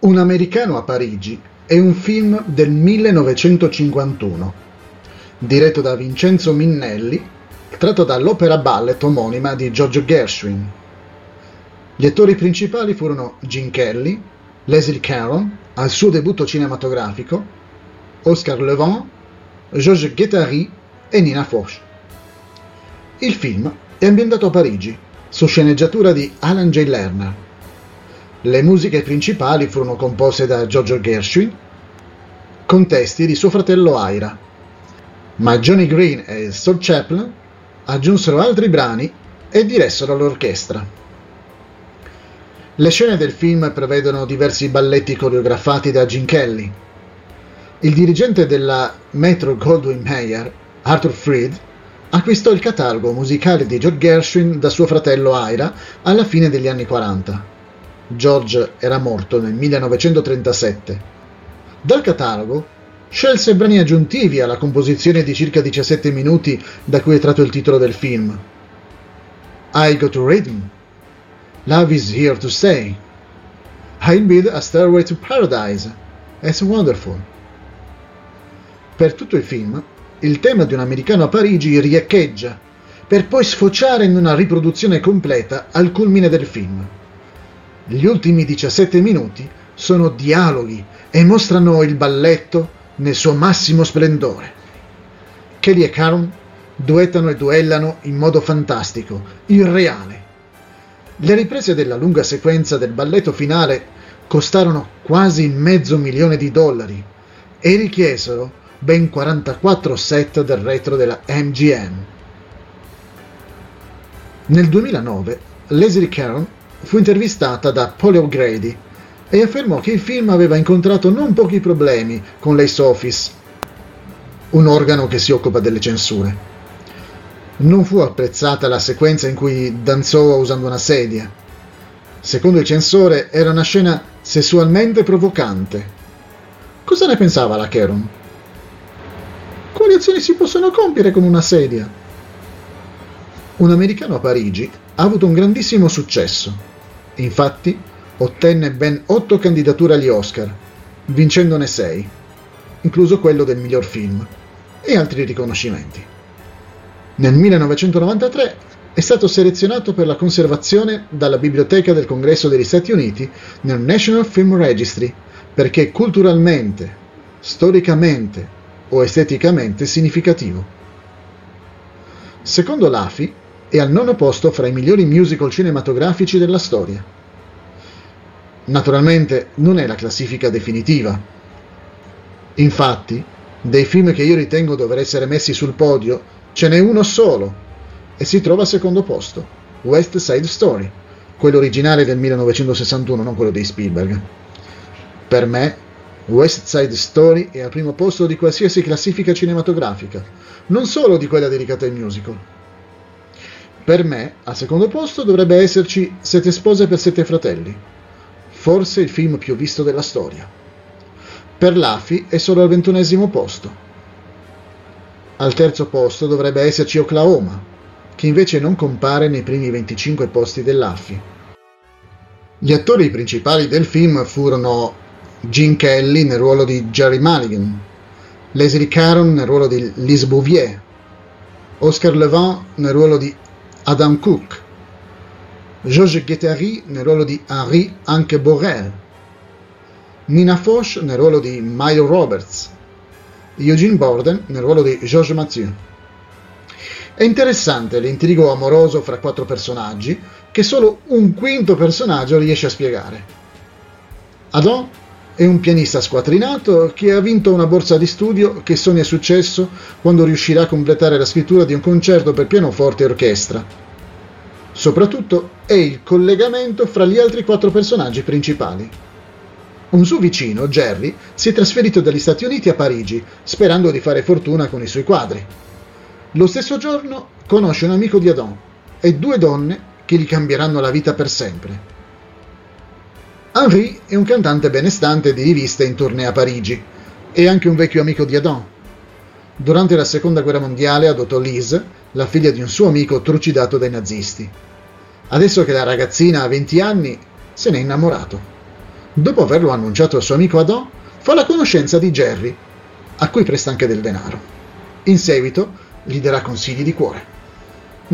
Un americano a Parigi è un film del 1951, diretto da Vincenzo Minnelli, tratto dall'opera ballet omonima di George Gershwin. Gli attori principali furono Gene Kelly, Leslie Caron, al suo debutto cinematografico, Oscar Levant, Georges Guettari e Nina Foch. Il film è ambientato a Parigi, su sceneggiatura di Alan J. Lerner. Le musiche principali furono composte da Giorgio Gershwin, con testi di suo fratello Ira, ma Johnny Green e Saul Chaplin aggiunsero altri brani e diressero l'orchestra. Le scene del film prevedono diversi balletti coreografati da Gene Kelly. Il dirigente della Metro Goldwyn Mayer, Arthur Freed, acquistò il catalogo musicale di George Gershwin da suo fratello Ira alla fine degli anni 40. George era morto nel 1937. Dal catalogo scelse brani aggiuntivi alla composizione di circa 17 minuti da cui è tratto il titolo del film. I Go to Rhythm, Love is Here to Stay, I Bid a Stairway to Paradise, It's Wonderful. Per tutto il film, il tema di un americano a Parigi riecheggia, per poi sfociare in una riproduzione completa al culmine del film. Gli ultimi 17 minuti sono dialoghi e mostrano il balletto nel suo massimo splendore. Kelly e Caron duettano e duellano in modo fantastico, irreale. Le riprese della lunga sequenza del balletto finale costarono quasi mezzo milione di dollari e richiesero ben 44 set del retro della MGM. Nel 2009 Leslie Caron fu intervistata da Paul O'Grady e affermò che il film aveva incontrato non pochi problemi con l'Ace Office, un organo che si occupa delle censure. Non fu apprezzata la sequenza in cui danzò usando una sedia. Secondo il censore era una scena sessualmente provocante. Cosa ne pensava la Caron? Quali azioni si possono compiere con una sedia? Un americano a Parigi ha avuto un grandissimo successo. Infatti, ottenne ben otto candidature agli Oscar, vincendone sei, incluso quello del miglior film, e altri riconoscimenti. Nel 1993 è stato selezionato per la conservazione dalla Biblioteca del Congresso degli Stati Uniti nel National Film Registry perché culturalmente, storicamente o esteticamente significativo. Secondo l'AFI è al nono posto fra i migliori musical cinematografici della storia. Naturalmente non è la classifica definitiva. Infatti, dei film che io ritengo dover essere messi sul podio, ce n'è uno solo e si trova al secondo posto, West Side Story, quello originale del 1961, non quello di Spielberg. Per me, West Side Story è al primo posto di qualsiasi classifica cinematografica, non solo di quella dedicata ai musical. Per me, al secondo posto dovrebbe esserci Sette spose per sette fratelli, forse il film più visto della storia. Per l'AFI è solo al ventunesimo posto. Al terzo posto dovrebbe esserci Oklahoma, che invece non compare nei primi 25 posti dell'AFI. Gli attori principali del film furono Gene Kelly nel ruolo di Jerry Mulligan, Leslie Caron nel ruolo di Lise Bouvier, Oscar Levant nel ruolo di Adam Cook, Georges Guettari nel ruolo di Henri Anke Borel, Nina Foch nel ruolo di Milo Roberts, Eugene Borden nel ruolo di Georges Mathieu. È interessante l'intrigo amoroso fra quattro personaggi che solo un quinto personaggio riesce a spiegare. Adam è un pianista squatrinato che ha vinto una borsa di studio che sogna successo quando riuscirà a completare la scrittura di un concerto per pianoforte e orchestra. Soprattutto è il collegamento fra gli altri quattro personaggi principali. Un suo vicino, Jerry, si è trasferito dagli Stati Uniti a Parigi, sperando di fare fortuna con i suoi quadri. Lo stesso giorno conosce un amico di Adon e due donne che gli cambieranno la vita per sempre. Henri è un cantante benestante di riviste in tournée a Parigi e anche un vecchio amico di Adon. Durante la seconda guerra mondiale adottò Lise, la figlia di un suo amico trucidato dai nazisti. Adesso che la ragazzina ha 20 anni, se n'è innamorato. dopo averlo annunciato al suo amico Adò, fa la conoscenza di Jerry, a cui presta anche del denaro. In seguito gli darà consigli di cuore.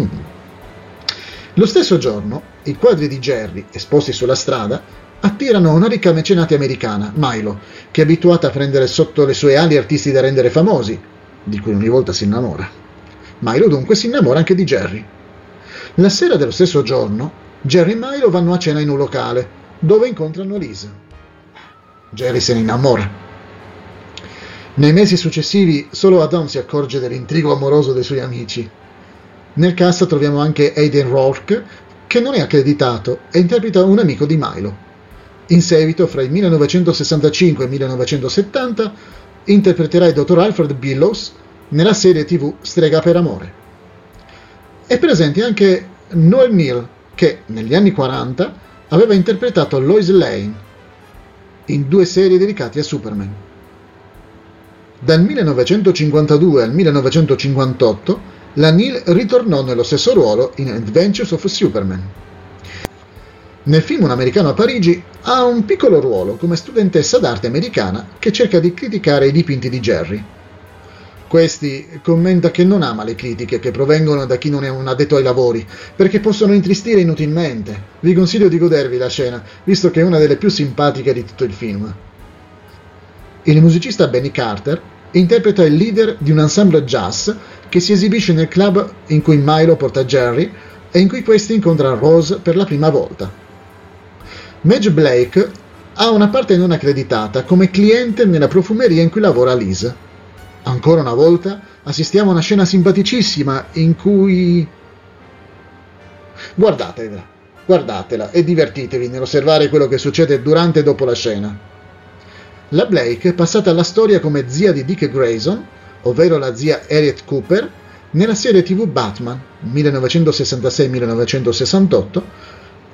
Mm. Lo stesso giorno, i quadri di Jerry, esposti sulla strada, attirano una ricca mecenate americana, Milo, che è abituata a prendere sotto le sue ali artisti da rendere famosi, di cui ogni volta si innamora. Milo dunque si innamora anche di Jerry. La sera dello stesso giorno, Jerry e Milo vanno a cena in un locale, dove incontrano Lisa. Jerry se ne innamora. Nei mesi successivi solo Adam si accorge dell'intrigo amoroso dei suoi amici. Nel cast troviamo anche Aiden Rourke, che non è accreditato e interpreta un amico di Milo. In seguito, fra il 1965 e il 1970, interpreterà il dottor Alfred Billows nella serie tv Strega per amore. È presente anche Noel Neal, che negli anni 40 aveva interpretato Lois Lane in due serie dedicate a Superman. Dal 1952 al 1958 la Neal ritornò nello stesso ruolo in Adventures of Superman. Nel film Un americano a Parigi ha un piccolo ruolo come studentessa d'arte americana che cerca di criticare i dipinti di Jerry. Questi commenta che non ama le critiche che provengono da chi non è un addetto ai lavori, perché possono intristire inutilmente. Vi consiglio di godervi la scena, visto che è una delle più simpatiche di tutto il film. Il musicista Benny Carter interpreta il leader di un ensemble jazz che si esibisce nel club in cui Milo porta Jerry e in cui questi incontra Rose per la prima volta. Madge Blake ha una parte non accreditata come cliente nella profumeria in cui lavora Liz. Ancora una volta assistiamo a una scena simpaticissima in cui... Guardatela, guardatela e divertitevi nell'osservare quello che succede durante e dopo la scena. La Blake è passata alla storia come zia di Dick Grayson, ovvero la zia Harriet Cooper, nella serie tv Batman 1966-1968,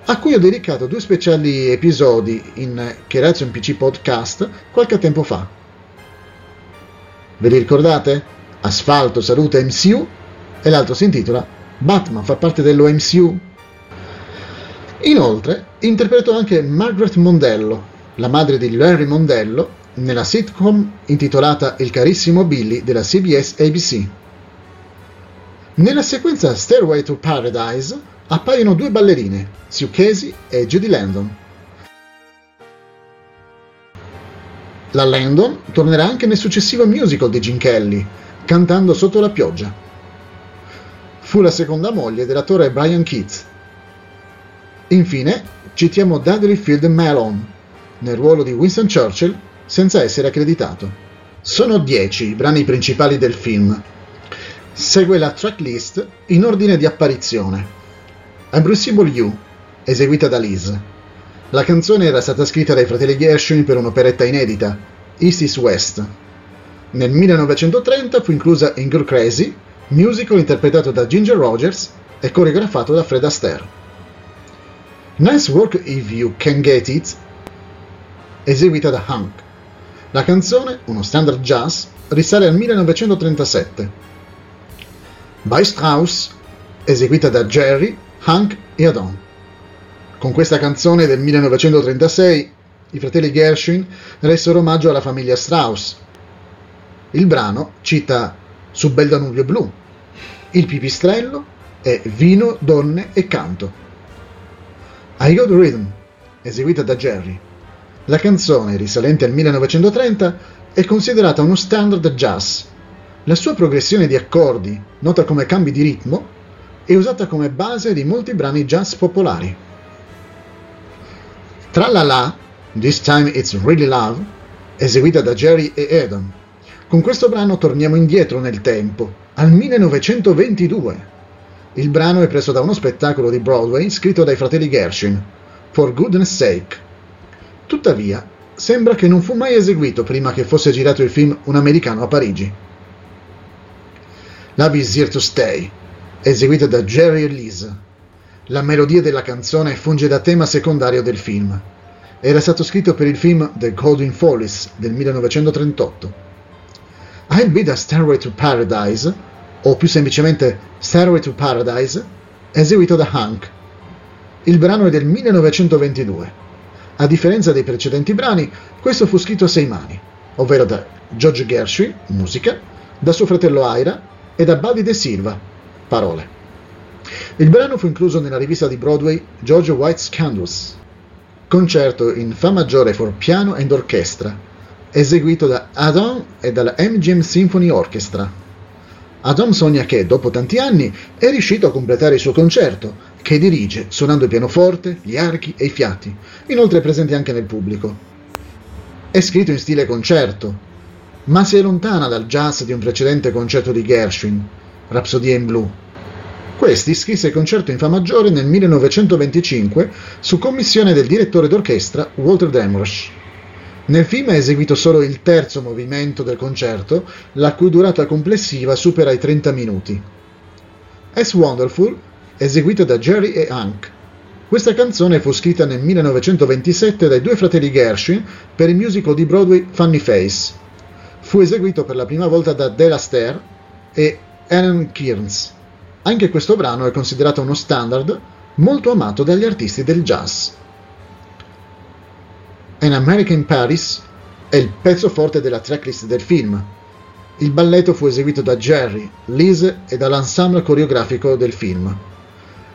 a cui ho dedicato due speciali episodi in Kerazio PC Podcast qualche tempo fa. Ve li ricordate? Asfalto saluta MCU e l'altro si intitola Batman fa parte dell'OMCU. Inoltre interpretò anche Margaret Mondello, la madre di Larry Mondello, nella sitcom intitolata Il carissimo Billy della CBS ABC. Nella sequenza Stairway to Paradise appaiono due ballerine, Sue Casey e Judy Landon. La Landon tornerà anche nel successivo musical di Gene Kelly, cantando sotto la pioggia. Fu la seconda moglie dell'attore Brian Keats. Infine, citiamo Dudley Field Malone, nel ruolo di Winston Churchill, senza essere accreditato. Sono dieci i brani principali del film. Segue la tracklist in ordine di apparizione. Unbreakable You, eseguita da Liz. La canzone era stata scritta dai fratelli Gershwin per un'operetta inedita, East is West. Nel 1930 fu inclusa in Girl Crazy, musical interpretato da Ginger Rogers e coreografato da Fred Astaire. Nice Work If You Can Get It, eseguita da Hank. La canzone, uno standard jazz, risale al 1937. By Strauss, eseguita da Jerry Hank e Adon. Con questa canzone del 1936 i fratelli Gershwin ressero omaggio alla famiglia Strauss. Il brano cita Su bel Danubio blu, Il pipistrello e Vino, donne e canto. I Got Rhythm, eseguita da Jerry. La canzone, risalente al 1930, è considerata uno standard jazz. La sua progressione di accordi, nota come cambi di ritmo, è usata come base di molti brani jazz popolari. Tra la la, This Time It's Really Love, eseguita da Jerry e Adam. Con questo brano torniamo indietro nel tempo, al 1922. Il brano è preso da uno spettacolo di Broadway scritto dai fratelli Gershwin, For Goodness Sake. Tuttavia, sembra che non fu mai eseguito prima che fosse girato il film Un americano a Parigi. Love is here to stay eseguita da Jerry e Liz. La melodia della canzone funge da tema secondario del film. Era stato scritto per il film The Golden Follies del 1938. I'll Be the Stairway to Paradise, o più semplicemente Stairway to Paradise, eseguito da Hank. Il brano è del 1922. A differenza dei precedenti brani, questo fu scritto a sei mani, ovvero da George Gershwin, musica, da suo fratello Aira e da Buddy De Silva, parole. Il brano fu incluso nella rivista di Broadway George White's Candles, concerto in Fa maggiore for piano ed orchestra, eseguito da Adam e dalla MGM Symphony Orchestra. Adam sogna che, dopo tanti anni, è riuscito a completare il suo concerto, che dirige suonando il pianoforte, gli archi e i fiati, inoltre presente anche nel pubblico. È scritto in stile concerto, ma si allontana dal jazz di un precedente concerto di Gershwin, Rapsodia in blu. Questi scrisse il concerto in Fa maggiore nel 1925 su commissione del direttore d'orchestra Walter Damrosch. Nel film è eseguito solo il terzo movimento del concerto, la cui durata complessiva supera i 30 minuti. As Wonderful, eseguito da Jerry e Hank. Questa canzone fu scritta nel 1927 dai due fratelli Gershwin per il musical di Broadway Funny Face. Fu eseguito per la prima volta da Della Stair e Alan Kearns. Anche questo brano è considerato uno standard molto amato dagli artisti del jazz. An American Paris è il pezzo forte della tracklist del film. Il balletto fu eseguito da Jerry, Liz e dall'ensemble coreografico del film.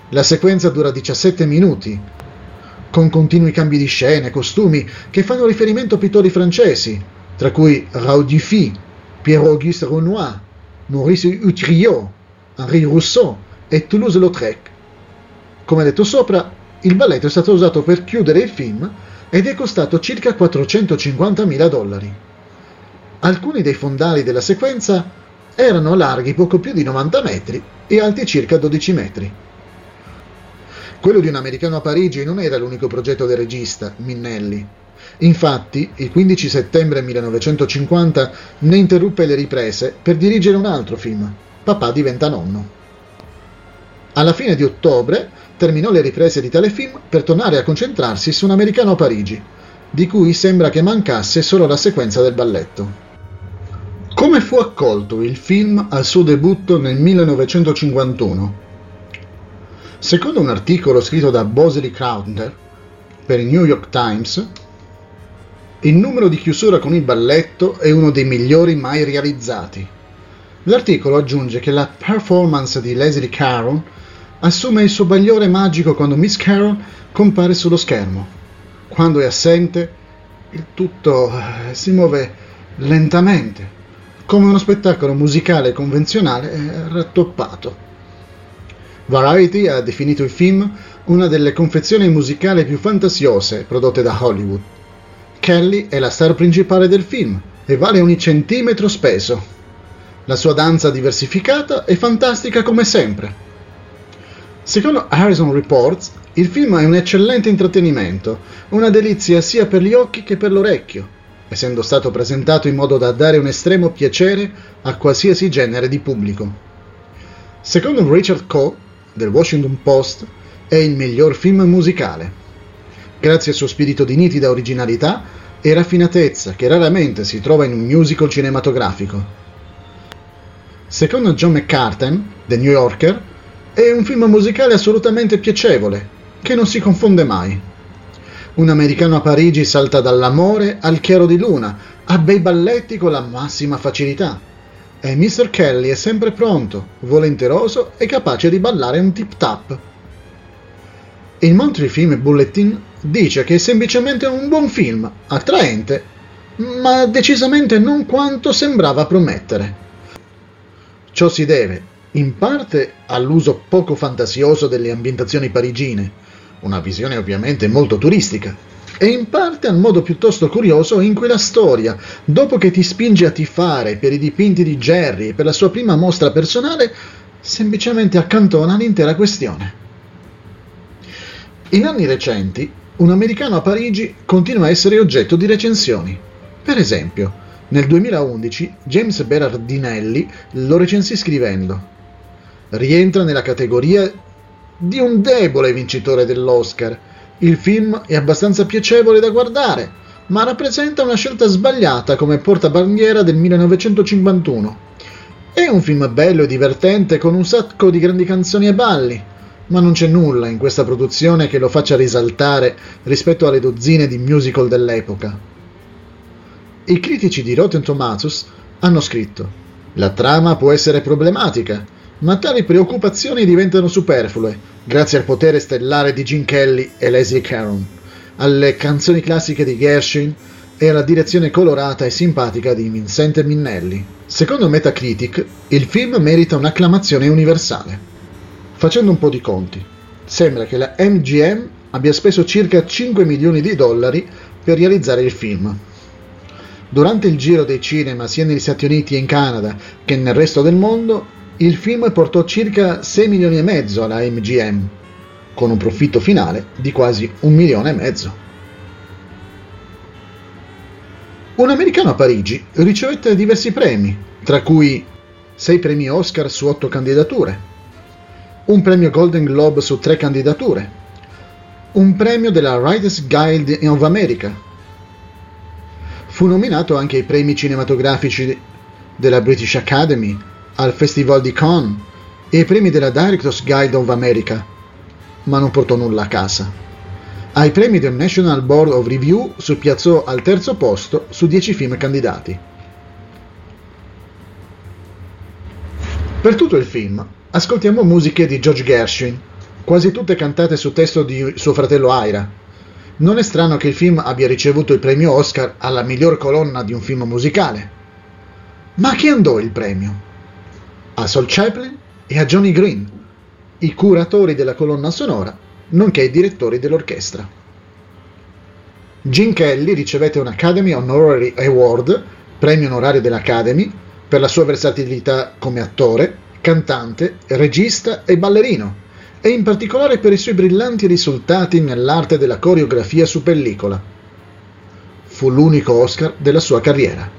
La sequenza dura 17 minuti, con continui cambi di scene, costumi che fanno riferimento a pittori francesi, tra cui Raoul Dufy, Pierre-Auguste Renoir, Maurice Utrillo, Henri Rousseau e Toulouse-Lautrec. Come detto sopra, il balletto è stato usato per chiudere il film ed è costato circa 450.000 dollari. Alcuni dei fondali della sequenza erano larghi poco più di 90 metri e alti circa 12 metri. Quello di un americano a Parigi non era l'unico progetto del regista, Minnelli. Infatti, il 15 settembre 1950 ne interruppe le riprese per dirigere un altro film, Papà diventa nonno. Alla fine di ottobre terminò le riprese di tale film per tornare a concentrarsi su un americano a Parigi, di cui sembra che mancasse solo la sequenza del balletto. Come fu accolto il film al suo debutto nel 1951? Secondo un articolo scritto da Bosley Crowder per il New York Times, il numero di chiusura con il balletto è uno dei migliori mai realizzati. L'articolo aggiunge che la performance di Leslie Caron assume il suo bagliore magico quando Miss Caron compare sullo schermo. Quando è assente, il tutto eh, si muove lentamente, come uno spettacolo musicale convenzionale rattoppato. Variety ha definito il film una delle confezioni musicali più fantasiose prodotte da Hollywood. Kelly è la star principale del film e vale ogni centimetro speso. La sua danza diversificata è fantastica come sempre. Secondo Harrison Reports, il film è un eccellente intrattenimento, una delizia sia per gli occhi che per l'orecchio, essendo stato presentato in modo da dare un estremo piacere a qualsiasi genere di pubblico. Secondo Richard Coe, del Washington Post, è il miglior film musicale grazie al suo spirito di nitida originalità e raffinatezza che raramente si trova in un musical cinematografico. Secondo John McCartan, The New Yorker, è un film musicale assolutamente piacevole, che non si confonde mai. Un americano a Parigi salta dall'amore al chiaro di luna, a bei balletti con la massima facilità. E Mr. Kelly è sempre pronto, volenteroso e capace di ballare un tip-tap. Il Montreal Film Bulletin dice che è semplicemente un buon film, attraente, ma decisamente non quanto sembrava promettere. Ciò si deve, in parte, all'uso poco fantasioso delle ambientazioni parigine, una visione ovviamente molto turistica, e in parte al modo piuttosto curioso in cui la storia, dopo che ti spinge a tifare per i dipinti di Jerry e per la sua prima mostra personale, semplicemente accantona l'intera questione. In anni recenti un americano a Parigi continua a essere oggetto di recensioni. Per esempio, nel 2011 James Berardinelli lo recensì scrivendo Rientra nella categoria di un debole vincitore dell'Oscar. Il film è abbastanza piacevole da guardare, ma rappresenta una scelta sbagliata come portabandiera del 1951. È un film bello e divertente con un sacco di grandi canzoni e balli, ma non c'è nulla in questa produzione che lo faccia risaltare rispetto alle dozzine di musical dell'epoca. I critici di Rotten Tomatoes hanno scritto la trama può essere problematica, ma tali preoccupazioni diventano superflue grazie al potere stellare di Gene Kelly e Leslie Caron, alle canzoni classiche di Gershwin e alla direzione colorata e simpatica di Vincente Minnelli. Secondo Metacritic, il film merita un'acclamazione universale. Facendo un po' di conti, sembra che la MGM abbia speso circa 5 milioni di dollari per realizzare il film. Durante il giro dei cinema sia negli Stati Uniti e in Canada che nel resto del mondo, il film portò circa 6 milioni e mezzo alla MGM, con un profitto finale di quasi un milione e mezzo. Un americano a Parigi ricevette diversi premi, tra cui 6 premi Oscar su 8 candidature, un premio Golden Globe su 3 candidature, un premio della Writers Guild of America. Fu nominato anche ai premi cinematografici della British Academy, al Festival di Cannes e ai premi della Directors Guild of America, ma non portò nulla a casa. Ai premi del National Board of Review si piazzò al terzo posto su 10 film candidati. Per tutto il film ascoltiamo musiche di George Gershwin, quasi tutte cantate su testo di suo fratello Ira. Non è strano che il film abbia ricevuto il premio Oscar alla miglior colonna di un film musicale. Ma a chi andò il premio? A Sol Chaplin e a Johnny Green, i curatori della colonna sonora nonché i direttori dell'orchestra. Gene Kelly ricevette un Academy Honorary Award, premio onorario dell'Academy, per la sua versatilità come attore, cantante, regista e ballerino, e in particolare per i suoi brillanti risultati nell'arte della coreografia su pellicola. Fu l'unico Oscar della sua carriera.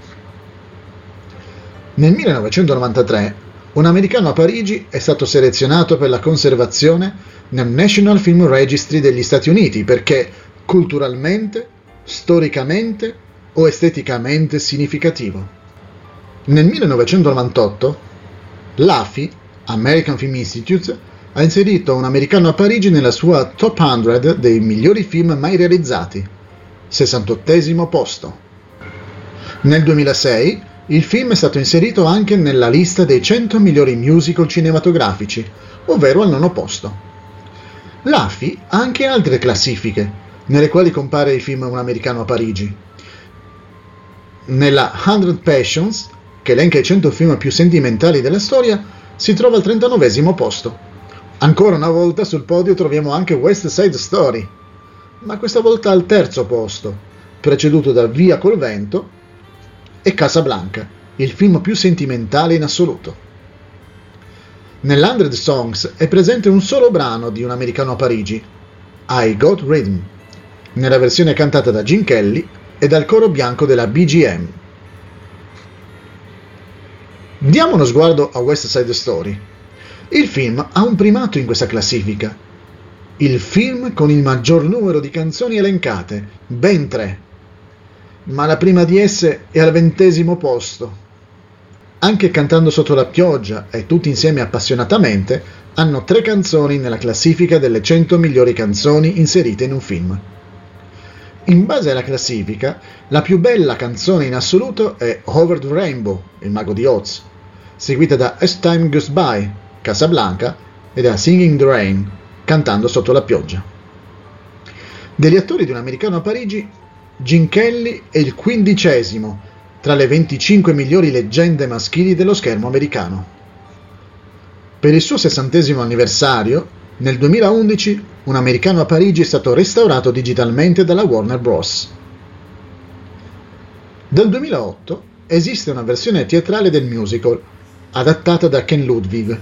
Nel 1993 un americano a Parigi è stato selezionato per la conservazione nel National Film Registry degli Stati Uniti perché culturalmente, storicamente o esteticamente significativo. Nel 1998 l'AFI, American Film Institute, ha inserito un americano a Parigi nella sua top 100 dei migliori film mai realizzati, 68 posto. Nel 2006 il film è stato inserito anche nella lista dei 100 migliori musical cinematografici, ovvero al nono posto. L'AFI ha anche altre classifiche, nelle quali compare il film Un americano a Parigi. Nella 100 Passions, che elenca i 100 film più sentimentali della storia, si trova al 39 posto. Ancora una volta sul podio troviamo anche West Side Story, ma questa volta al terzo posto, preceduto da Via col vento e Casablanca, il film più sentimentale in assoluto. Nell'Hundred Songs è presente un solo brano di Un americano a Parigi, I Got Rhythm, nella versione cantata da Gene Kelly e dal coro bianco della BGM. Diamo uno sguardo a West Side Story. Il film ha un primato in questa classifica. Il film con il maggior numero di canzoni elencate, ben tre, ma la prima di esse è al ventesimo posto. Anche Cantando sotto la pioggia e tutti insieme appassionatamente hanno tre canzoni nella classifica delle 100 migliori canzoni inserite in un film. In base alla classifica, la più bella canzone in assoluto è Over the Rainbow, il mago di Oz, seguita da As Time Goes By, Casablanca, e da Singing the Rain, Cantando sotto la pioggia. Degli attori di un americano a Parigi Gene Kelly è il quindicesimo tra le 25 migliori leggende maschili dello schermo americano. Per il suo sessantesimo anniversario, nel 2011, un americano a Parigi è stato restaurato digitalmente dalla Warner Bros. Dal 2008 esiste una versione teatrale del musical, adattata da Ken Ludwig.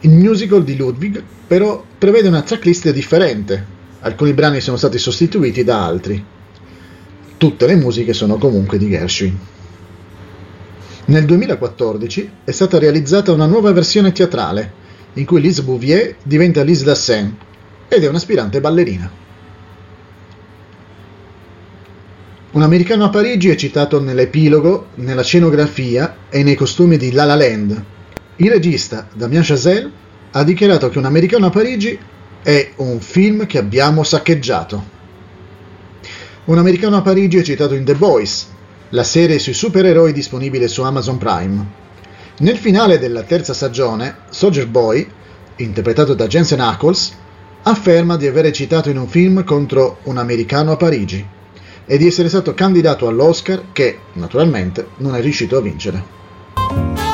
Il musical di Ludwig, però, prevede una tracklist differente. Alcuni brani sono stati sostituiti da altri. Tutte le musiche sono comunque di Gershwin. Nel 2014 è stata realizzata una nuova versione teatrale, in cui Lise Bouvier diventa Lise Dassin ed è un'aspirante ballerina. Un americano a Parigi è citato nell'epilogo, nella scenografia e nei costumi di La La Land. Il regista Damien Chazelle ha dichiarato che Un americano a Parigi è un film che abbiamo saccheggiato. Un americano a Parigi è citato in The Boys, la serie sui supereroi disponibile su Amazon Prime. Nel finale della terza stagione, Soldier Boy, interpretato da Jensen Ackles, afferma di aver recitato in un film contro un americano a Parigi e di essere stato candidato all'Oscar che, naturalmente, non è riuscito a vincere.